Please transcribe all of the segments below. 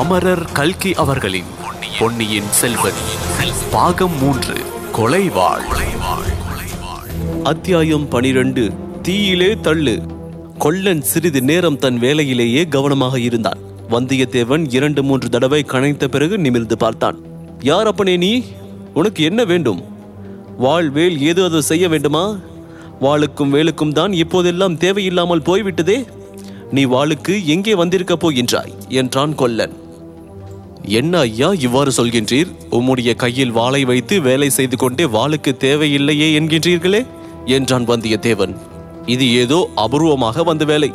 அமரர் கல்கி அவர்களின் பொன்னியின் செல்வன். பாகம் மூன்று கொலைவாள். அத்தியாயம் பனிரெண்டு தீயிலே தள்ளு. கொல்லன் சிறிது நேரம் தன் வேலையிலேயே கவனமாக இருந்தான். வந்தியத்தேவன் இரண்டு மூன்று தடவை கணைத்த பிறகு நிமிர்ந்து பார்த்தான். யார் அப்பனே நீ? உனக்கு என்ன வேண்டும்? வாள் வேல் ஏதோ அதை செய்ய வேண்டுமா? வாளுக்கும் வேலுக்கும் தான் இப்போதெல்லாம் தேவையில்லாமல் போய்விட்டதே. நீ வாளுக்கு எங்கே வந்திருக்க போகின்றாய்? என்றான் கொல்லன். என்ன ஐயா இவ்வாறு சொல்கின்றீர்? உம்முடைய கையில் வாளை வைத்து வேலை செய்து கொண்டே வாளுக்கு தேவையில்லையே என்கின்றீர்களே என்றான் வந்தியத்தேவன் இது ஏதோ அபூர்வமாக வந்த வேலை.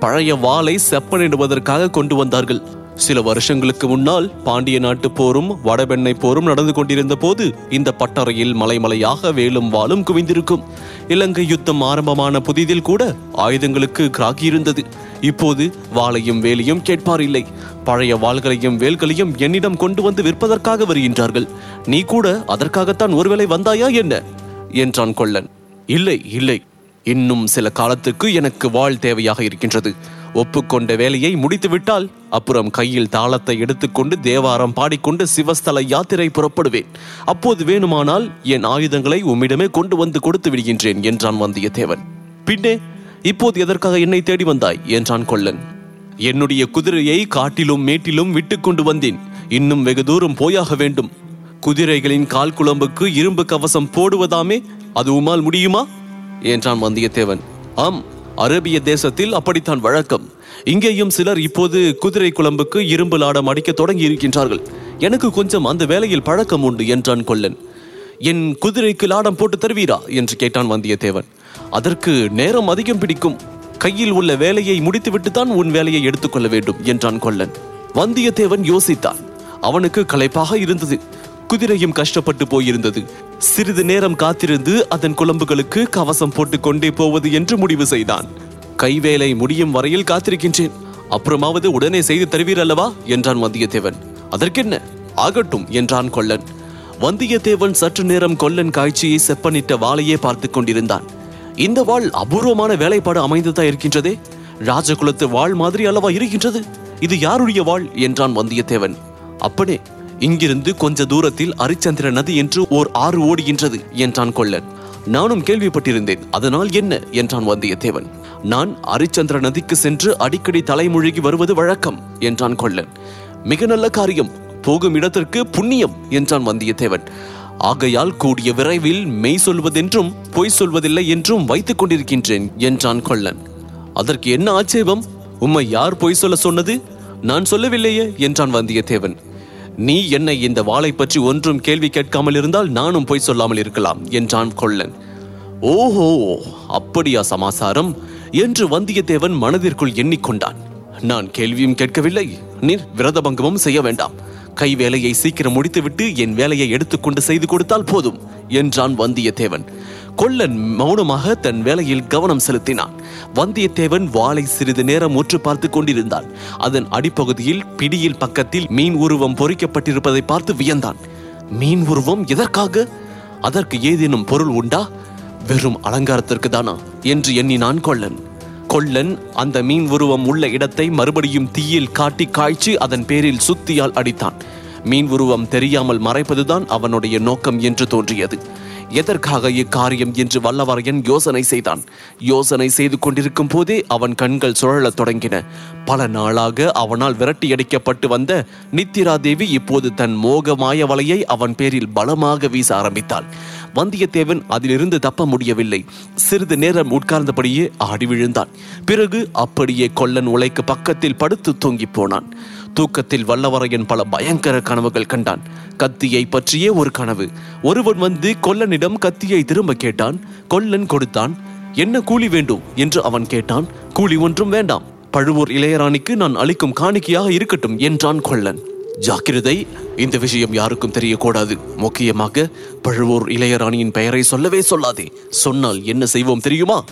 பழைய வாளை செப்பனிடுவதற்காக கொண்டு வந்தார்கள். சில வருஷங்களுக்கு முன்னால் பாண்டிய நாட்டு போரும் வடபெண்ணை போரும் நடந்து கொண்டிருந்த போது இந்த பட்டறையில் மலைமலையாக வேலும் வாளும் குவிந்திருக்கும். இலங்கை யுத்தம் ஆரம்பமான புதிதில் கூட ஆயுதங்களுக்கு கிராகியிருந்தது இப்போது வாளையும் வேலையும் கேட்பார் இல்லை. பழைய வாள்களையும் வேல்களையும் என்னிடம் கொண்டு வந்து விற்பதற்காக வருகின்றார்கள். நீ கூட அதற்காகத்தான் ஒருவேளை வந்தாயா என்ன? என்றான் கொள்ளன் இல்லை இல்லை. இன்னும் சில காலத்துக்கு எனக்கு வாழ் தேவையாக இருக்கின்றது. ஒப்புக்கொண்ட வேலையை முடித்துவிட்டால் அப்புறம் கையில் தாளத்தை எடுத்துக்கொண்டு தேவாரம் பாடிக்கொண்டு சிவஸ்தல யாத்திரை புறப்படுவேன். அப்போது வேணுமானால் என் ஆயுதங்களை உம்மிடமே கொண்டு வந்து கொடுத்து விடுகின்றேன் என்றான் வந்தியத்தேவன். பின்னே இப்போது எதற்காக என்னை தேடி வந்தாய்? என்றான் கொல்லன். என்னுடைய குதிரையை காட்டிலும் மேட்டிலும் விட்டு கொண்டு வந்தேன். இன்னும் வெகு தூரம் போயாக வேண்டும். குதிரைகளின் கால் குழம்புக்கு இரும்பு கவசம் போடுவதாமே அது உமால் முடியுமா? என்றான் வந்தியத்தேவன். ஆம் அரேபிய தேசத்தில் அப்படித்தான் வழக்கம். இங்கேயும் சிலர் இப்போது குதிரை குழம்புக்கு இரும்பு லாடம் அடிக்க தொடங்கி இருக்கின்றார்கள் எனக்கு கொஞ்சம் அந்த வேலையில் பழக்கம் உண்டு என்றான் கொல்லன். என் குதிரைக்கு லாடம் போட்டு தருவீரா? என்று கேட்டான் வந்தியத்தேவன். அதற்கு நேரம் அதிகம் பிடிக்கும். கையில் உள்ள வேலையை முடித்துவிட்டு தான் உன் வேலையை எடுத்துக்கொள்ள வேண்டும் என்றான் கொல்லன். வந்தியத்தேவன் யோசித்தான். அவனுக்கு களைப்பாக இருந்தது. குதிரையும் கஷ்டப்பட்டு போயிருந்தது. சிறிது நேரம் காத்திருந்து அதன் குழம்புகளுக்கு கவசம் போட்டுக் கொண்டே போவது என்று முடிவு செய்தான். கைவேலை முடியும் வரையில் காத்திருக்கின்றேன். அப்புறமாவது உடனே செய்து தருவீர் அல்லவா? என்றான் வந்தியத்தேவன். அதற்கென்ன? ஆகட்டும் என்றான் கொல்லன். வந்தியத்தேவன் சற்று நேரம் கொல்லன் காய்ச்சியை செப்பனிட்ட வாளையே பார்த்து கொண்டிருந்தான். இந்த வாள் அபூர்வமான வேலைப்பாடு அமைந்ததா இருக்கின்றதே? ராஜகுலத்து வாள் மாதிரி அல்லவா இருக்கின்றது? இது யாருடைய வாள்? என்றான் வந்தியத்தேவன். அப்பனே இங்கிருந்து கொஞ்ச தூரத்தில் அரிச்சந்திர நதி என்று ஓர் ஆறு ஓடுகின்றது என்றான் கொள்ளன் நானும் கேள்விப்பட்டிருந்தேன் அதனால் என்ன? என்றான் வந்தியத்தேவன். நான் அரிச்சந்திர நதிக்கு சென்று அடிக்கடி தலைமுழுகி வருவது வழக்கம் என்றான் கொள்ளன் மிக நல்ல காரியம் போகும் இடத்திற்கு புண்ணியம் என்றான் வந்தியத்தேவன். ஆகையால் கூடிய விரைவில் மெய் சொல்வதென்றும் பொய் சொல்வதில்லை என்றும் வைத்துக் கொண்டிருக்கின்றேன் என்றான் கொள்ளன் அதற்கு என்ன ஆட்சேபம்? உம்மை யார் பொய் சொல்ல சொன்னது? நான் சொல்லவில்லையே என்றான் வந்தியத்தேவன். நீ என்னை இந்த வாளை பற்றி ஒன்றும் கேள்வி கேட்காமல் இருந்தால் நானும் பொய் சொல்லாமல் இருக்கலாம் என்றான் கொல்லன். ஓஹோ அப்படியா சமாசாரம் என்று வந்தியத்தேவன் மனதிற்குள் எண்ணிக்கொண்டான். நான் கேள்வியும் கேட்கவில்லை நீர் விரதபங்கமும் செய்ய வேண்டாம். கை வேலையை சீக்கிரம் முடித்துவிட்டு என் வேலையை எடுத்துக்கொண்டு செய்து கொடுத்தால் போதும் என்றான் வந்தியத்தேவன். கொல்லன் மௌனமாக தன் வேலையில் கவனம் செலுத்தினான். வந்தியத்தேவன் வாளை சிறிது நேரம் உற்று பார்த்து கொண்டிருந்தான். அதன் அடிப்பகுதியில் பிடியில் பக்கத்தில் மீன் உருவம் பொறிக்கப்பட்டிருப்பதை பார்த்து வியந்தான். மீன் உருவம் எதற்காக? அதற்கு ஏதேனும் பொருள் உண்டா? வெறும் அலங்காரத்திற்கு தானா? என்று எண்ணினான் கொல்லன். கொள்ளன் அந்த மீன் உருவம் உள்ள இடத்தை மறுபடியும் தீயில் காட்டி காய்ச்சி அதன் பேரில் சுத்தியால் அடித்தான். மீன் உருவம் தெரியாமல் மறைப்பதுதான் அவனுடைய நோக்கம் என்று தோன்றியது. எதற்காக இக்காரியம் என்று வல்லவரையன் யோசனை செய்தான். யோசனை செய்து கொண்டிருக்கும் போதே அவன் கண்கள் சுழலத் தொடங்கின. பல நாளாக அவனால் விரட்டியடிக்கப்பட்டு வந்த நித்திராதேவி இப்போது தன் மோகமாய வலையை அவன் பேரில் பலமாக வீச ஆரம்பித்தாள். வந்தியத்தேவன் அதிலிருந்து தப்ப முடியவில்லை. சிறிது நேரம் உட்கார்ந்தபடியே ஆடி விழுந்தான். பிறகு அப்படியே கொல்லன் உலைக்கு பக்கத்தில் படுத்து தூங்கிப் போனான். தூக்கத்தில் வல்லவரையன் பல பயங்கர கனவுகள் கண்டான். கத்தியை பற்றியே ஒரு கனவு. ஒருவன் வந்து கொல்லனிடம் கத்தியை திரும்ப கேட்டான். கொல்லன் கொடுத்தான். என்ன கூலி வேண்டும்? என்று அவன் கேட்டான். கூலி ஒன்றும் வேண்டாம். பழுவூர் இளையராணிக்கு நான் அளிக்கும் காணிக்கையாக இருக்கட்டும் என்றான் கொல்லன். ஜாக்கிரதை. இந்த விஷயம் யாருக்கும் தெரியக்கூடாது. முக்கியமாக பழுவூர் இளையராணியின் பெயரை சொல்லவே சொல்லாதே. சொன்னால் என்ன செய்வோம் தெரியுமா?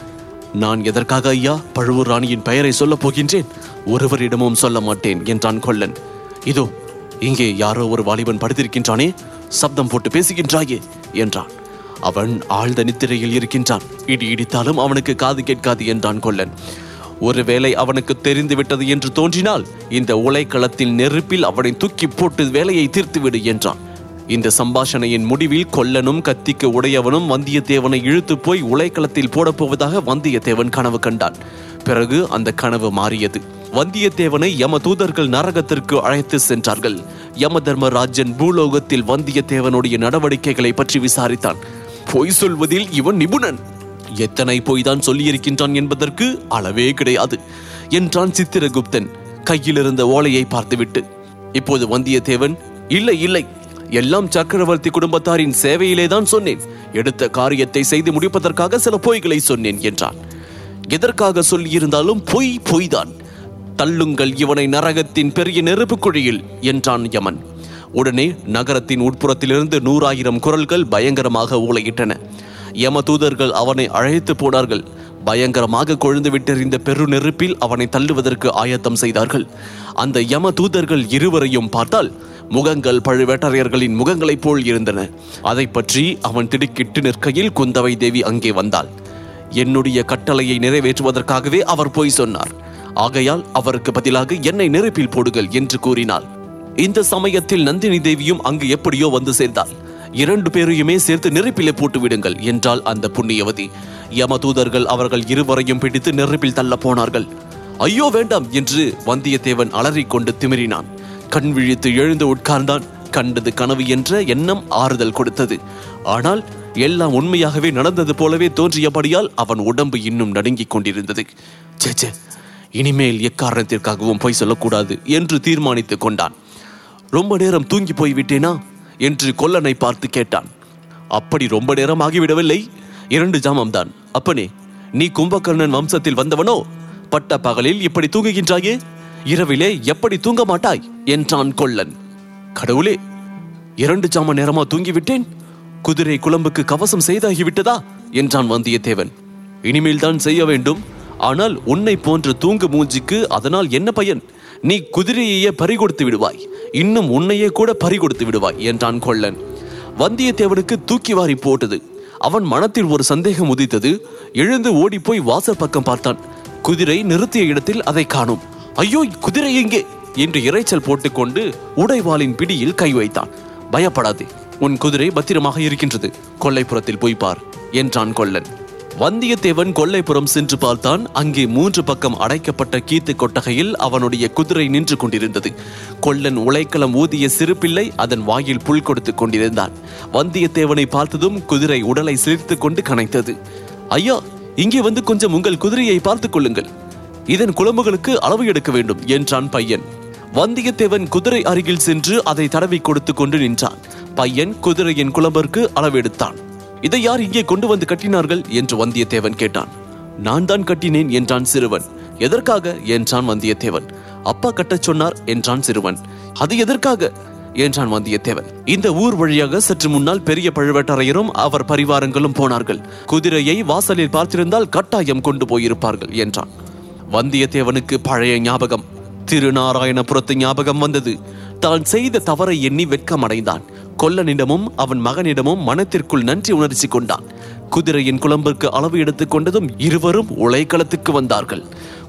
நான் எதற்காக ஐயா பழுவூர் ராணியின் பெயரை சொல்லப் போகின்றேன்? ஒருவரிடமும் சொல்ல மாட்டேன் என்றான் கொல்லன். இதோ இங்கே யாரோ ஒரு வாலிபன் படுத்திருக்கின்றானே சப்தம் போட்டு பேசுகின்றாயே என்றான். அவன் ஆழ்ந்த நித்திரையில் இருக்கின்றான். இடி இடித்தாலும் அவனுக்கு காது கேட்காது என்றான் கொல்லன். ஒருவேளை அவனுக்கு தெரிந்துவிட்டது என்று தோன்றினால் இந்த உலைக்களத்தில் நெருப்பில் அவனை தூக்கி போட்டு வேலையை தீர்த்துவிடு என்றான். இந்த சம்பாஷணையின் முடிவில் கொல்லனும் கத்திக்கு உடையவனும் வந்தியத்தேவனை இழுத்து போய் உலைக்களத்தில் போடப்போவதாக வந்தியத்தேவன் கனவு கண்டான். பிறகு அந்த கனவு மாறியது. வந்தியத்தேவனை யம தூதர்கள் நரகத்திற்கு அழைத்து சென்றார்கள். யம தர்மராஜன் பூலோகத்தில் வந்தியத்தேவனுடைய நடவடிக்கைகளை பற்றி விசாரித்தான். பொய் சொல்வதில் இவன் நிபுணன். எத்தனை பொய் தான் சொல்லியிருக்கின்றான் என்பதற்கு அளவே கிடையாது என்றான் சித்திரகுப்தன். கையிலிருந்த ஓலையை பார்த்துவிட்டு. இப்போது வந்தியத்தேவன் இல்லை இல்லை எல்லாம் சக்கரவர்த்தி குடும்பத்தாரின் சேவையிலே தான் சொன்னேன். எடுத்த காரியத்தை செய்து முடிப்பதற்காக சில பொய்களை சொன்னேன் என்றான். எதற்காக சொல்லியிருந்தாலும் பொய் பொய்தான். தள்ளுங்கள் இவனை நரகத்தின் பெரிய நெருப்பு குழியில் என்றான் யமன். உடனே நகரத்தின் உட்புறத்திலிருந்து நூறாயிரம் குரல்கள் பயங்கரமாக ஊளையிட்டன. யம தூதர்கள் அவனை அழைத்து போனார்கள். பயங்கரமாக கொழுந்து விட்டெறிந்த பெரு நெருப்பில் அவனை தள்ளுவதற்கு ஆயத்தம் செய்தார்கள். அந்த யம தூதர்கள் இருவரையும் பார்த்தால் முகங்கள் பழுவேட்டரையர்களின் முகங்களைப் போல் இருந்தன. அதை பற்றி அவன் திடுக்கிட்டு நிற்கையில் குந்தவை தேவி அங்கே வந்தாள். என்னுடைய கட்டளையை நிறைவேற்றுவதற்காகவே அவர் போய் சொன்னார். ஆகையால் அவருக்கு பதிலாக என்னை நெருப்பில் போடுங்கள் என்று கூறினாள். இந்த சமயத்தில் நந்தினி தேவியும் அங்கு எப்படியோ வந்து சேர்ந்தாள். இரண்டு பேரையுமே சேர்த்து நெருப்பிலே போட்டு விடுங்கள் என்றால் அந்த புண்ணியவதி. யமதூதர்கள் அவர்கள் இருவரையும் பிடித்து நெருப்பில் தள்ள போனார்கள். ஐயோ வேண்டாம் என்று வந்தியத்தேவன் அலறிக்கொண்டு திமிரினான். கண் விழித்து எழுந்து உட்கார்ந்தான். கண்டது கனவு என்ற எண்ணம் ஆறுதல் கொடுத்தது. ஆனால் எல்லாம் உண்மையாகவே நடந்தது போலவே தோன்றியபடியால் அவன் உடம்பு இன்னும் நடுங்கிக் கொண்டிருந்தது. சேச்சே இனிமேல் எக்காரணத்திற்காகவும் பொய் சொல்லக்கூடாது என்று தீர்மானித்துக் கொண்டான். ரொம்ப நேரம் தூங்கி போய் விட்டேனா என்று கொல்லனை பார்த்து கேட்டான். அப்படி ரொம்ப நேரம் ஆகிவிடவில்லை. இரண்டு ஜாமம் தான் அப்பனே நீ கும்பகர்ணன் வம்சத்தில் வந்தவனோ? பட்ட பகலில் இப்படி தூங்குகின்றாயே? இரவிலே எப்படி தூங்க மாட்டாய்? என்றான் கொல்லன். கடவுளே இரண்டு ஜாம நேரமா தூங்கிவிட்டேன்? குதிரை குழம்புக்கு கவசம் செய்தாகிவிட்டதா? என்றான் வந்தியத்தேவன். இனிமேல் தான் செய்ய வேண்டும். ஆனால் உன்னை போன்ற தூங்கு மூஞ்சிக்கு அதனால் என்ன பயன்? நீ குதிரையையே பறிகொடுத்து விடுவாய். இன்னும் உன்னையே கூட பறிகொடுத்து விடுவாய் என்றான் கொள்ளன் வந்தியத்தேவனுக்கு தூக்கி வாரி போட்டது. அவன் மனத்தில் ஒரு சந்தேகம் உதித்தது. எழுந்து ஓடிப்போய் வாசல் பக்கம் பார்த்தான். குதிரை நிறுத்திய இடத்தில் அதை காணும். ஐயோ குதிரை எங்கே? என்று இரைச்சல் போட்டுக்கொண்டு உடைவாளின் பிடியில் கை வைத்தான். பயப்படாதே உன் குதிரை பத்திரமாக இருக்கின்றது. கொல்லைப்புறத்தில் போய் பார் என்றான் கொல்லன். வந்தியத்தேவன் கொல்லைப்புறம் சென்று பார்த்தான். அங்கே மூன்று பக்கம் அடைக்கப்பட்ட கீத்து கொட்டகையில் அவனுடைய குதிரை நின்று கொண்டிருந்தது. கொல்லன் உலைக்களம் ஊதிய சிறுபிள்ளை அதன் வாயில் புல் கொடுத்து கொண்டிருந்தான். வந்தியத்தேவனை பார்த்ததும் குதிரை உடலை சிரித்துக் கொண்டு கனைத்தது. ஐயா இங்கே வந்து கொஞ்சம் உங்கள் குதிரையை பார்த்துக் கொள்ளுங்கள் இதன் குழம்புகளுக்கு அளவு எடுக்க வேண்டும் என்றான் பையன். வந்தியத்தேவன் குதிரை அருகில் சென்று அதை தடவி கொடுத்து கொண்டு நின்றான். பையன் குதிரையின் குழம்பிற்கு அளவெடுத்தான் இதை யார் இங்கே கொண்டு வந்து கட்டினார்கள்? என்று வந்தியத்தேவன் கேட்டான். நான் தான் கட்டினேன் என்றான் சிறுவன். எதற்காக? என்றான் வந்தியத்தேவன். அப்பா கட்டச் சொன்னார் என்றான் சிறுவன். அது எதற்காக? என்றான் வந்தியத்தேவன். இந்த ஊர் வழியாக சற்று முன்னால் பெரிய பழுவேட்டரையரும் அவர் பரிவாரங்களும் போனார்கள். குதிரையை வாசலில் பார்த்திருந்தால் கட்டாயம் கொண்டு போயிருப்பார்கள் என்றான். வந்தியத்தேவனுக்கு பழைய ஞாபகம். திருநாராயணபுரத்து ஞாபகம் வந்தது. தான் செய்த தவறை எண்ணி வெட்கமடைந்தான். கொல்லனிடமும் அவன் மகனிடமும் மனத்திற்குள் நன்றி உணர்ச்சி கொண்டான். குதிரையின் குழம்பிற்கு அளவு எடுத்துக் கொண்டதும் இருவரும் உலைக்களத்துக்கு வந்தார்கள்.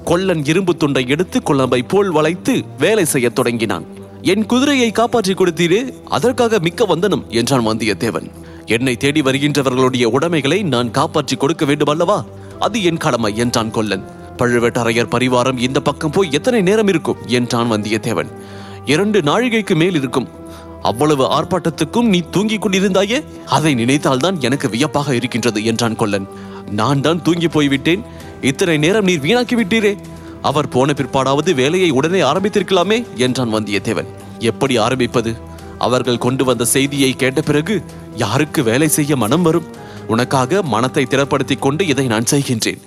கொல்லன் இரும்பு துண்டை எடுத்து குழம்பை போல் வளைத்து வேலை செய்யத் தொடங்கினான். என் குதிரையை காப்பாற்றி கொடுத்தீரே அதற்காக மிக்க வந்தனம் என்றான் வந்தியத்தேவன். என்னை தேடி வருகின்றவர்களுடைய உடைமைகளை நான் காப்பாற்றி கொடுக்க வேண்டும் அல்லவா அது என் கடமை என்றான் கொல்லன். பழுவேட்டரையர் பரிவாரம் இந்த பக்கம் போய் எத்தனை நேரம் இருக்கும்? என்றான் வந்தியத்தேவன். இரண்டு நாழிகைக்கு மேல் இருக்கும். அவ்வளவு ஆர்ப்பாட்டத்துக்கும் நீ தூங்கிக் கொண்டிருந்தாயே? அதை நினைத்தால்தான் எனக்கு வியப்பாக இருக்கின்றது என்றான் கொல்லன். நான் தான் தூங்கி போய்விட்டேன். இத்தனை நேரம் நீர் வீணாக்கி விட்டீரே. அவர் போன பிற்பாடாவது வேலையை உடனே ஆரம்பித்திருக்கலாமே என்றான் வந்தியத்தேவன். எப்படி ஆரம்பிப்பது? அவர்கள் கொண்டு வந்த செய்தியை கேட்ட பிறகு யாருக்கு வேலை செய்ய மனம் வரும்? உனக்காக மனத்தை திறப்படுத்திக் கொண்டு இதை நான் செய்கின்றேன்.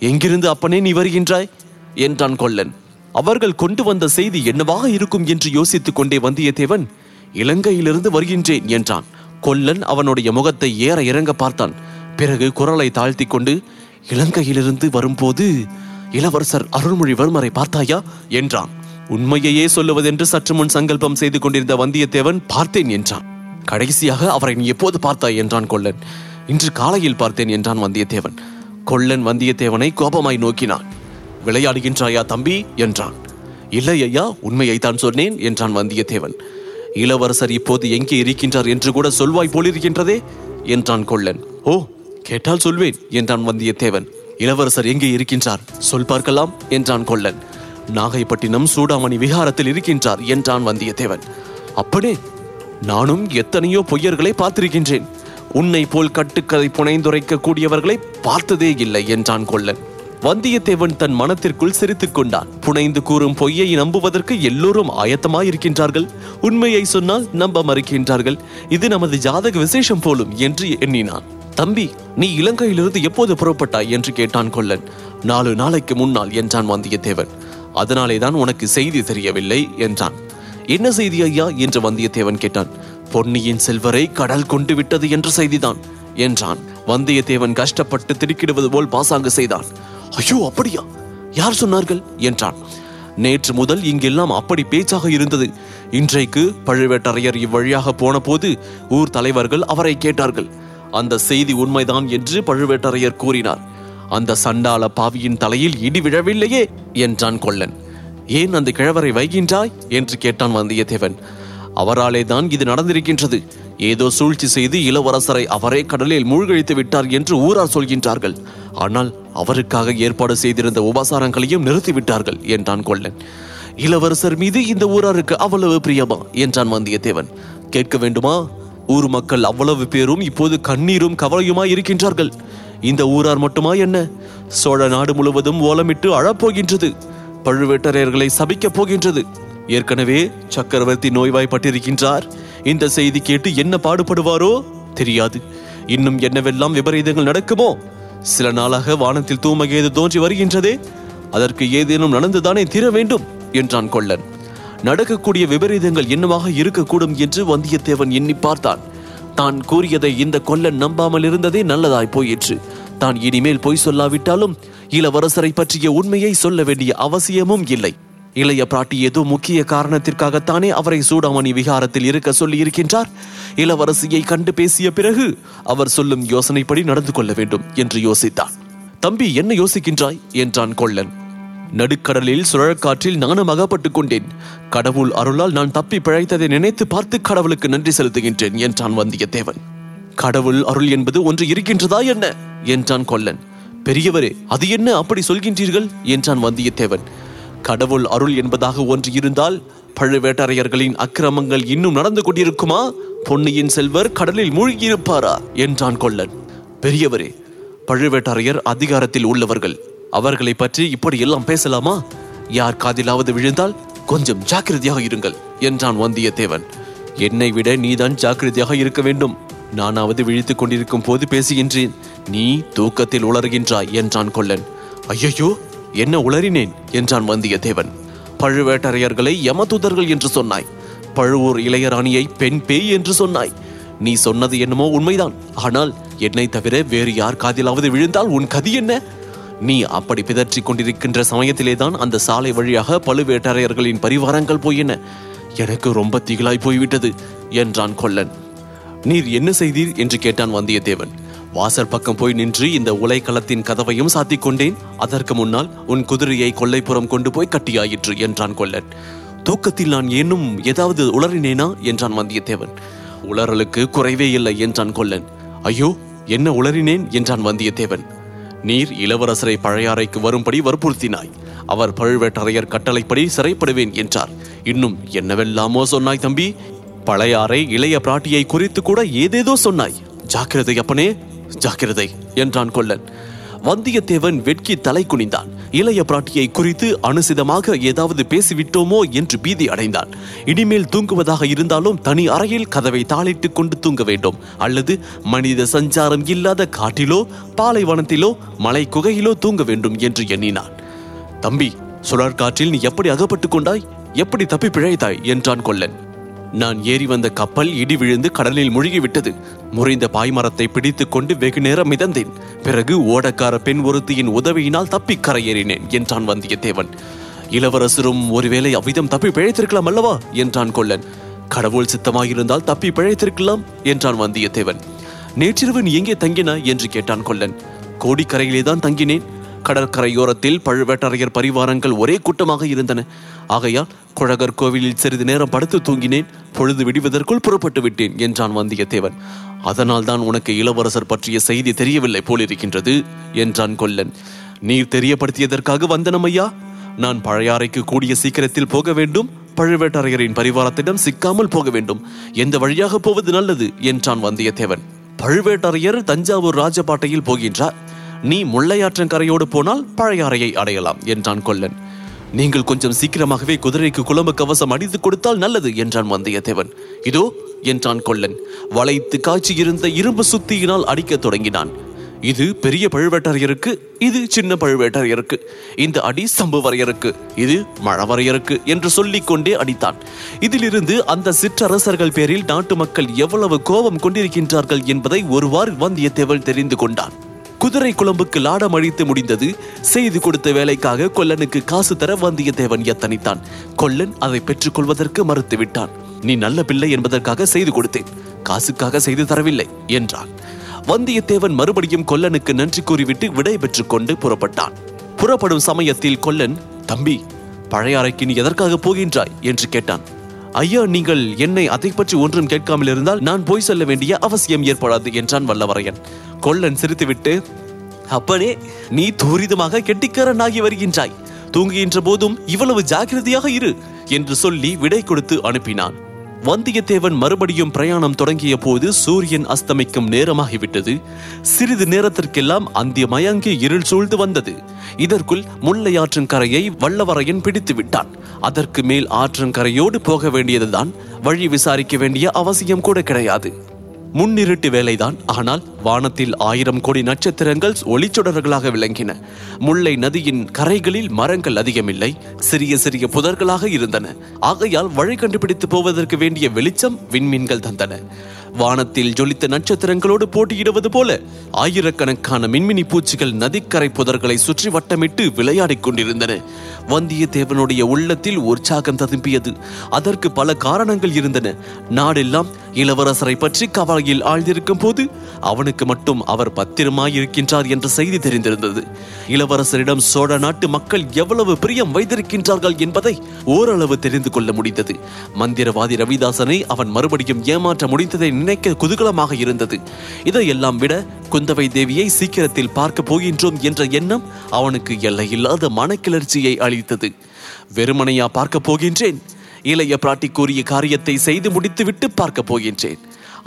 எங்கிருந்து அப்பனே நீ வருகின்றாய்? என்றான் கொல்லன். அவர்கள் கொண்டு வந்த செய்தி என்னவாக இருக்கும் என்று யோசித்துக் கொண்டே வந்தியத்தேவன் இலங்கையிலிருந்து வருகின்றேன் என்றான். கொல்லன் அவனுடைய முகத்தை ஏற இறங்க பார்த்தான். பிறகு குரலை தாழ்த்தி கொண்டு இலங்கையிலிருந்து வரும்போது இளவரசர் அருள்மொழிவர்மரை பார்த்தாயா? என்றான். உண்மையையே சொல்லுவதென்று சற்று முன் சங்கல்பம் செய்து கொண்டிருந்த வந்தியத்தேவன் பார்த்தேன் என்றான். கடைசியாக அவரை நீ எப்போது பார்த்தாய்? என்றான் கொல்லன். இன்று காலையில் பார்த்தேன் என்றான் வந்தியத்தேவன் கொள்ளன் வந்தியத்தேவனை கோபமாய் நோக்கினான். விளையாடுகின்றாயா தம்பி? என்றான். இல்லை ஐயா உண்மையை தான் சொன்னேன் என்றான் வந்தியத்தேவன். இளவரசர் இப்போது எங்கே இருக்கின்றார் என்று கூட சொல்வாய் போலிருக்கின்றதே? என்றான் கொள்ளன். ஓ கேட்டால் சொல்வேன் என்றான் வந்தியத்தேவன். இளவரசர் எங்கே இருக்கின்றார்? சொல் பார்க்கலாம் என்றான் கொள்ளன். நாகைப்பட்டினம் சூடாமணி விகாரத்தில் இருக்கின்றார் என்றான் வந்தியத்தேவன். அப்பனே நானும் எத்தனையோ பொய்யர்களை பார்த்திருக்கின்றேன். உன்னை போல் கட்டுக்கதை புனைந்துரைக்க கூடியவர்களை பார்த்ததே இல்லை என்றான் கொள்ளன் வந்தியத்தேவன் தன் மனத்திற்குள் சிரித்துக் கொண்டான். புனைந்து கூறும் பொய்யை நம்புவதற்கு எல்லோரும் ஆயத்தமாயிருக்கின்றார்கள். உண்மையை சொன்னால் நம்ப மறுக்கின்றார்கள். இது நமது ஜாதக விசேஷம் போலும் என்று எண்ணினான். தம்பி நீ இலங்கையிலிருந்து எப்போது புறப்பட்டாய்? என்று கேட்டான் கொள்ளன் நாலு நாளைக்கு முன்னால் என்றான் வந்தியத்தேவன். அதனாலே தான் உனக்கு செய்தி தெரியவில்லை என்றான். என்ன செய்தி ஐயா? என்று வந்தியத்தேவன் கேட்டான். பொன்னியின் செல்வரை கடல் கொண்டு விட்டது என்ற செய்திதான். என்றான். வந்தியத்தேவன் கஷ்டப்பட்டு திடுக்கிடுவது போல் பாசாங்கு செய்தான். ஐயோ அப்படியா? யார் சொன்னார்கள்? என்றான். நேற்று முதல் இங்கெல்லாம் அப்படி பேச்சாக இருந்தது. இன்றைக்கு பழுவேட்டரையர் இவ்வழியாக போனபோது ஊர் தலைவர்கள் அவரை கேட்டார்கள். அந்த செய்தி உண்மைதான் என்று பழுவேட்டரையர் கூறினார். அந்த சண்டாள பாவியின் தலையில் இடி விழவில்லையே என்றான் கொள்ளன் ஏன் அந்த கிழவரை வைகின்றாய்? என்று கேட்டான் வந்தியத்தேவன். அவராலே தான் இது நடந்திருக்கின்றது. ஏதோ சூழ்ச்சி செய்து இளவரசரை அவரே கடலில் மூழ்கழித்து விட்டார் என்று ஊரார் சொல்கின்றார்கள். ஆனால் அவருக்காக ஏற்பாடு செய்திருந்த உபசாரங்களையும் நிறுத்திவிட்டார்கள் என்றான் கொள்ளன் இளவரசர் மீது இந்த ஊராருக்கு அவ்வளவு பிரியமா என்றான் வந்தியத்தேவன். கேட்க வேண்டுமா? ஊர் மக்கள் அவ்வளவு பேரும் இப்போது கண்ணீரும் கவலையுமாய் இருக்கின்றார்கள். இந்த ஊரார் மட்டுமா என்ன? சோழ நாடு முழுவதும் ஓலமிட்டு அழப்போகின்றது. பழுவேட்டரையர்களை சபிக்கப் போகின்றது. ஏற்கனவே சக்கரவர்த்தி நோய்வாய்ப்பட்டிருக்கின்றார். இந்த செய்தி கேட்டு என்ன பாடுபடுவாரோ தெரியாது. இன்னும் என்னவெல்லாம் விபரீதங்கள் நடக்குமோ? சில நாளாக வானத்தில் தூமகேது தோன்றி வருகின்றதே. அதற்கு ஏதேனும் நடந்துதானே தீர வேண்டும் என்றான் கொள்ளன் நடக்கக்கூடிய விபரீதங்கள் என்னவாக இருக்கக்கூடும் என்று வந்தியத்தேவன் எண்ணி பார்த்தான். தான் கூறியதை இந்த கொல்லன் நம்பாமல் இருந்ததே நல்லதாய் போயிற்று. தான் இனிமேல் பொய் சொல்லாவிட்டாலும் இளவரசரை பற்றிய உண்மையை சொல்ல வேண்டிய அவசியமும் இல்லை. இளைய பிராட்டி ஏதோ முக்கிய காரணத்திற்காகத்தானே அவரை சூடாமணி விகாரத்தில் இருக்க சொல்லி இருக்கின்றார் இளவரசியை கண்டு பேசிய பிறகு அவர் சொல்லும் யோசனைப்படி நடந்து கொள்ள வேண்டும் என்று யோசித்தான். தம்பி என்ன யோசிக்கின்றாய்? என்றான் கொள்ளன் நடுக்கடலில் சுழற்காற்றில் நானும் அகப்பட்டுக் கொண்டேன். கடவுள் அருளால் நான் தப்பி பிழைத்ததை நினைத்து பார்த்து கடவுளுக்கு நன்றி செலுத்துகின்றேன் என்றான் வந்தியத்தேவன். கடவுள் அருள் என்பது ஒன்று இருக்கின்றதா என்ன? என்றான் கொல்லன். பெரியவரே அது என்ன அப்படி சொல்கின்றீர்கள்? என்றான் வந்தியத்தேவன். கடவுள் அருள் என்பதாக ஒன்று இருந்தால் பழுவேட்டரையர்களின் அக்கிரமங்கள் இன்னும் நடந்து கொண்டிருக்குமா? பொன்னியின் செல்வர் கடலில் மூழ்கியிருப்பாரா? என்றான் கொல்லன். பெரியவரே பழுவேட்டரையர் அதிகாரத்தில் உள்ளவர்கள். அவர்களை பற்றி இப்படி எல்லாம் பேசலாமா? யார் காதிலாவது விழுந்தால் கொஞ்சம் ஜாக்கிரதையாக இருங்கள் என்றான் வந்தியத்தேவன். என்னை விட நீதான் ஜாக்கிரதையாக இருக்க வேண்டும். நானாவது விழித்துக் கொண்டிருக்கும் போது பேசுகின்றேன். நீ தூக்கத்தில் உளறுகின்றாய் என்றான் கொல்லன். ஐயையோ என்ன உளறினேன் என்றான் வந்தியத்தேவன் பழுவேட்டரையர்களை யமதூதர்கள் என்று சொன்னாய். பழுவூர் இளையராணியை பெண் பேய் என்று சொன்னாய். நீ சொன்னது என்னமோ உண்மைதான். ஆனால் என்னை தவிர வேறு யார் காதிலாவது விழுந்தால் உன் கதி என்ன? நீ அப்படி பிதற்றிக் கொண்டிருக்கின்ற சமயத்திலேதான் அந்த சாலை வழியாக பழுவேட்டரையர்களின் பரிவாரங்கள் போயின. எனக்கு ரொம்ப திகிலாய் போய்விட்டது என்றான் கொல்லன். நீர் என்ன செய்தீர்? என்று கேட்டான் வந்தியத்தேவன். வாசற் பக்கம் போய் நின்று இந்த உலைக்களத்தின் கதவையும் சாத்திக் கொண்டேன். அதற்கு முன்னால் உன் குதிரையை கொல்லைப்புறம் கொண்டு போய் கட்டியாயிற்று என்றான் கொல்லன். தூக்கத்தில் நான் ஏனும் ஏதாவது உளறினேனா? என்றான் வந்தியத்தேவன். உளறலுக்கு குறைவே இல்லை என்றான் கொல்லன். ஐயோ என்ன உளறினேன்? என்றான் வந்தியத்தேவன். நீர் இளவரசரை பழையாறைக்கு வரும்படி வற்புறுத்தினாய். அவர் பழுவேட்டரையர் கட்டளைப்படி சிறைப்படுவேன் என்றார். இன்னும் என்னவெல்லாமோ சொன்னாய் தம்பி. பழையாறை இளைய பிராட்டியை குறித்து கூட ஏதேதோ சொன்னாய். ஜாக்கிரதை அப்பனே ஜாக்கிரதை என்றான் கொல்லன். வந்தியத்தேவன் வெட்கி தலை குனிந்தான். இளைய பிராட்டியை குறித்து அனுசிதமாக ஏதாவது பேசிவிட்டோமோ என்று பீதி அடைந்தான். இனிமேல் தூங்குவதாக இருந்தாலும் தனி அறையில் கதவை தாளிட்டுக் கொண்டு தூங்க வேண்டும். அல்லது மனித சஞ்சாரம் இல்லாத காட்டிலோ பாலைவனத்திலோ மலை குகையிலோ தூங்க வேண்டும் என்று எண்ணினான். தம்பி சுழற்காற்றில் நீ எப்படி அகப்பட்டுக் கொண்டாய்? எப்படி தப்பி பிழைத்தாய்? என்றான் கொல்லன். நான் ஏறி வந்த கப்பல் இடி விழுந்து கடலில் முழுகிவிட்டது. முறிந்த பாய்மரத்தை பிடித்துக் கொண்டு வெகு நேரம் மிதந்தேன். பிறகு ஓடக்கார பெண் ஒருத்தியின் உதவியினால் தப்பி கரையேறினேன் என்றான் வந்தியத்தேவன். இளவரசரும் ஒருவேளை அவ்விதம் தப்பி பிழைத்திருக்கலாம் அல்லவா? என்றான் கொல்லன். கடவுள் சித்தமாயிருந்தால் தப்பி பிழைத்திருக்கலாம் என்றான் வந்தியத்தேவன். நேற்றிரவு நீ எங்கே தங்கினா? என்று கேட்டான் கொல்லன். கோடிக்கரையிலே தான் தங்கினேன். கடற்கரையோரத்தில் பழுவேட்டரையர் பரிவாரங்கள் ஒரே கூட்டமாக இருந்தன. ஆகையால் குழகர் கோவிலில் சிறிது நேரம் படுத்து தூங்கினேன். பொழுது விடுவதற்குள் புறப்பட்டு விட்டேன் என்றான் வந்தியத்தேவன். அதனால் தான் உனக்கு இளவரசர் பற்றிய செய்தி தெரியவில்லை போலிருக்கின்றது என்றான் கொல்லன். நீர் தெரியப்படுத்தியதற்காக வந்தனம் ஐயா நான் பழையாறைக்கு கூடிய சீக்கிரத்தில் போக வேண்டும். பழுவேட்டரையரின் பரிவாரத்திடம் சிக்காமல் போக வேண்டும். எந்த வழியாக போவது நல்லது என்றான் வந்தியத்தேவன். பழுவேட்டரையர் தஞ்சாவூர் ராஜபாட்டையில் போகின்றார். நீ முள்ளையாற்றங்கரையோடு போனால் பழையாறையை அடையலாம் என்றான் கொல்லன். நீங்கள் கொஞ்சம் சீக்கிரமாகவே குதிரைக்கு குழம்பு கவசம் அடித்து கொடுத்தால் நல்லது என்றான் வந்தியத்தேவன். இதோ என்றான் கொல்லன். வளைத்து காய்ச்சியிருந்த இரும்பு சுத்தியினால் அடிக்கத் தொடங்கினான். இது பெரிய பழுவேட்டரையருக்கு இது சின்ன பழுவேட்டரையருக்கு. இந்த அடி சம்புவரையருக்கு இது மழவரையருக்கு என்று சொல்லிக்கொண்டே அடித்தான். இதிலிருந்து அந்த சிற்றரசர்கள் பேரில் நாட்டு மக்கள் எவ்வளவு கோபம் கொண்டிருக்கின்றார்கள் என்பதை ஒருவாறு வந்தியத்தேவன் தெரிந்து கொண்டான். குதிரை குழம்புக்கு லாடம் அழித்து முடிந்தது. செய்து கொடுத்த வேலைக்காக கொல்லனுக்கு காசு தர வந்தியத்தேவன் எத்தனித்தான். கொல்லன் அதை பெற்றுக்கொள்வதற்கு மறுத்துவிட்டான். நீ நல்ல பிள்ளை என்பதற்காக செய்து கொடுத்தேன். காசுக்காக செய்து தரவில்லை என்றான். வந்தியத்தேவன் மறுபடியும் கொல்லனுக்கு நன்றி கூறிவிட்டு விடை பெற்றுக் கொண்டு புறப்பட்டான். புறப்படும் சமயத்தில் கொல்லன் தம்பி பழையாறைக்கு நீ எதற்காக போகின்றாய்? என்று கேட்டான். ஐயா நீங்கள் என்னை அதை பற்றி ஒன்றும் கேட்காமல் இருந்தால் நான் போய் சொல்ல வேண்டிய அவசியம் ஏற்படாது என்றான் வல்லவரையன். கொல்லன் சிரித்துவிட்டு அப்பனே நீ தூரிதமாக கெட்டிக்காரனாகி வருகின்றாய். தூங்குகின்ற போதும் இவ்வளவு ஜாக்கிரதையாக இரு என்று சொல்லி விடை கொடுத்து அனுப்பினான். வந்தியத்தேவன் மறுபடியும் பிரயாணம் தொடங்கிய போது சூரியன் அஸ்தமிக்கும் நேரமாகிவிட்டது. சிறிது நேரத்திற்கெல்லாம் அந்திய மயங்கி இருள் சூழ்ந்து வந்தது. இதற்குள் முல்லையாற்றின் கரையை வல்லவரையன் பிடித்து விட்டான் அதற்கு மேல் ஆற்றங்கரையோடு போக வேண்டியதுதான். வழி விசாரிக்க வேண்டிய அவசியம் கூட கிடையாது. முன்னிருட்டு வேலைதான். ஆனால் வானத்தில் ஆயிரம் கோடி நட்சத்திரங்கள் ஒளிச்சுடர்களாக விளங்கின. முல்லை நதியின் கரைகளில் மரங்கள் அதிகமில்லை. சிறிய சிறிய புதர்களாக இருந்தன. ஆகையால் வழி கண்டுபிடித்து போவதற்கு வேண்டிய வெளிச்சம் விண்மீன்கள் தந்தன. வானத்தில் ஜொலித்த நட்சத்திரங்களோடு போட்டியிடுவது போல ஆயிரக்கணக்கான மின்மினி பூச்சிகள் நதிக்கரை புதர்களை சுற்றி வட்டமிட்டு விளையாடிக் கொண்டிருந்தன. வந்தியத்தேவனுடைய உள்ளத்தில் உற்சாகம் ததும்பியது. அதற்கு பல காரணங்கள் இருந்தன. நாடெல்லாம் இளவரசரை பற்றி கவலையில் ஆழ்ந்திருக்கும் போது அவனுக்கு மட்டும் அவர் பத்திரமாயிருக்கின்றார் என்ற செய்தி தெரிந்திருந்தது. இளவரசரிடம் சோழ நாட்டு மக்கள் எவ்வளவு பிரியம் வைத்திருக்கின்றார்கள் என்பதை ஓரளவு தெரிந்து கொள்ள முடிந்தது. மந்திரவாதி ரவிதாசனை அவன் மறுபடியும் ஏமாற்ற முடிந்ததை நினைக்க குதூகலமாக இருந்தது. இதையெல்லாம் விட குந்தவை தேவியை சீக்கிரத்தில் பார்க்க போகின்றோம் என்ற எண்ணம் அவனுக்கு எல்லையில்லாத மனக்கிளர்ச்சியை அளித்தது. வெறுமனையா பார்க்க போகின்றேன். இளைய பிராட்டி கூறிய காரியத்தை செய்து முடித்துவிட்டு பார்க்க போகின்றேன்.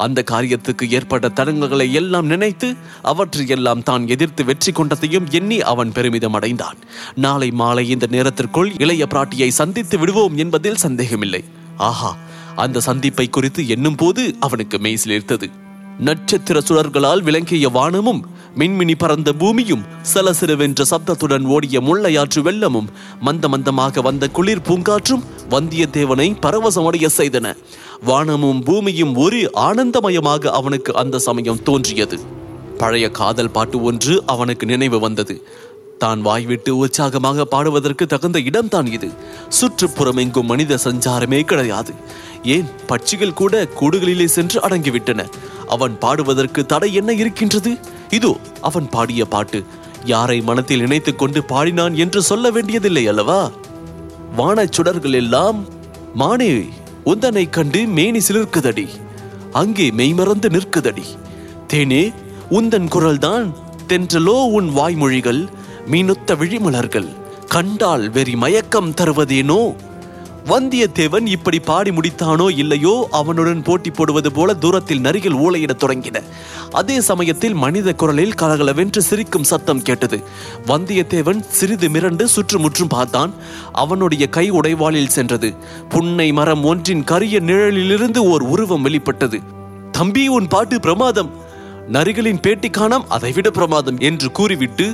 அந்த காரியத்துக்கு ஏற்பட்ட தடங்கல்களை எல்லாம் நினைத்து அவற்றையெல்லாம் தான் எதிர்த்து வெற்றி கொண்டதையும் எண்ணி அவன் பெருமிதம் அடைந்தான். நாளை மாலை இந்த நேரத்திற்குள் இளைய பிராட்டியை சந்தித்து விடுவோம் என்பதில் சந்தேகமில்லை. ஆஹா அந்த சந்திப்பை குறித்து எண்ணும் போது அவனுக்கு மெய் சிலிர்த்தது நட்சத்திர சுடர்களால் விளங்கிய வானமும் மின்மினி பறந்த பூமியும் சலசிறுவென்ற சப்தத்துடன் ஓடிய முள்ளையாற்று வெள்ளமும் மந்த மந்தமாக வந்த குளிர் பூங்காற்றும் வந்தியத்தேவனை பரவசமடைய செய்தன. வானமும் பூமியும் ஒரு ஆனந்தமயமாக அவனுக்கு அந்த சமயம் தோன்றியது. பழைய காதல் பாட்டு ஒன்று அவனுக்கு நினைவு வந்தது. தான் வாய்விட்டு உற்சாகமாக பாடுவதற்கு தகுந்த இடம்தான் இது. சுற்றுப்புறம் எங்கும் மனித சஞ்சாரமே கிடையாது. ஏன்? பட்சிகள் கூட கூடுகளிலே சென்று அடங்கிவிட்டன. அவன் பாடுவதற்கு தடை என்ன இருக்கின்றது? இதோ அவன் பாடிய பாட்டு. யாரை மனத்தில் இணைத்துக் கொண்டு பாடினான் என்று சொல்ல வேண்டியதில்லை அல்லவா? வானச் சுடர்கள் எல்லாம் மானே உந்தனை கண்டு மேனி சிலிர்க்குதடி. அங்கே மெய்மறந்து நிற்குதடி. தேனே உந்தன் குரல்தான் தென்றலோ உன் வாய்மொழிகள் மீனுத்த விழிமலர்கள் கண்டால் வெறி மயக்கம் தருவதேனோ? வந்தியத்தேவன் இப்படி பாடி முடித்தானோ இல்லையோ? அவனுடன் போட்டி போடுவது போல தூரத்தில் நரிகள் ஊழையிடத் தொடங்கின. அதே சமயத்தில் மனித குரலில் கலகலவென்று சிரிக்கும் சத்தம் கேட்டது. வந்தியத்தேவன் சிறிது மிரண்டு சுற்றுமுற்றும் பார்த்தான். அவனுடைய கை உடைவாளில் சென்றது. புன்னை மரம் ஒன்றின் கரிய நிழலிலிருந்து ஓர் உருவம் வெளிப்பட்டது. தம்பி உன் பாட்டு பிரமாதம். நரிகளின் பேட்டி காணாம் அதைவிட பிரமாதம் என்று கூறிவிட்டு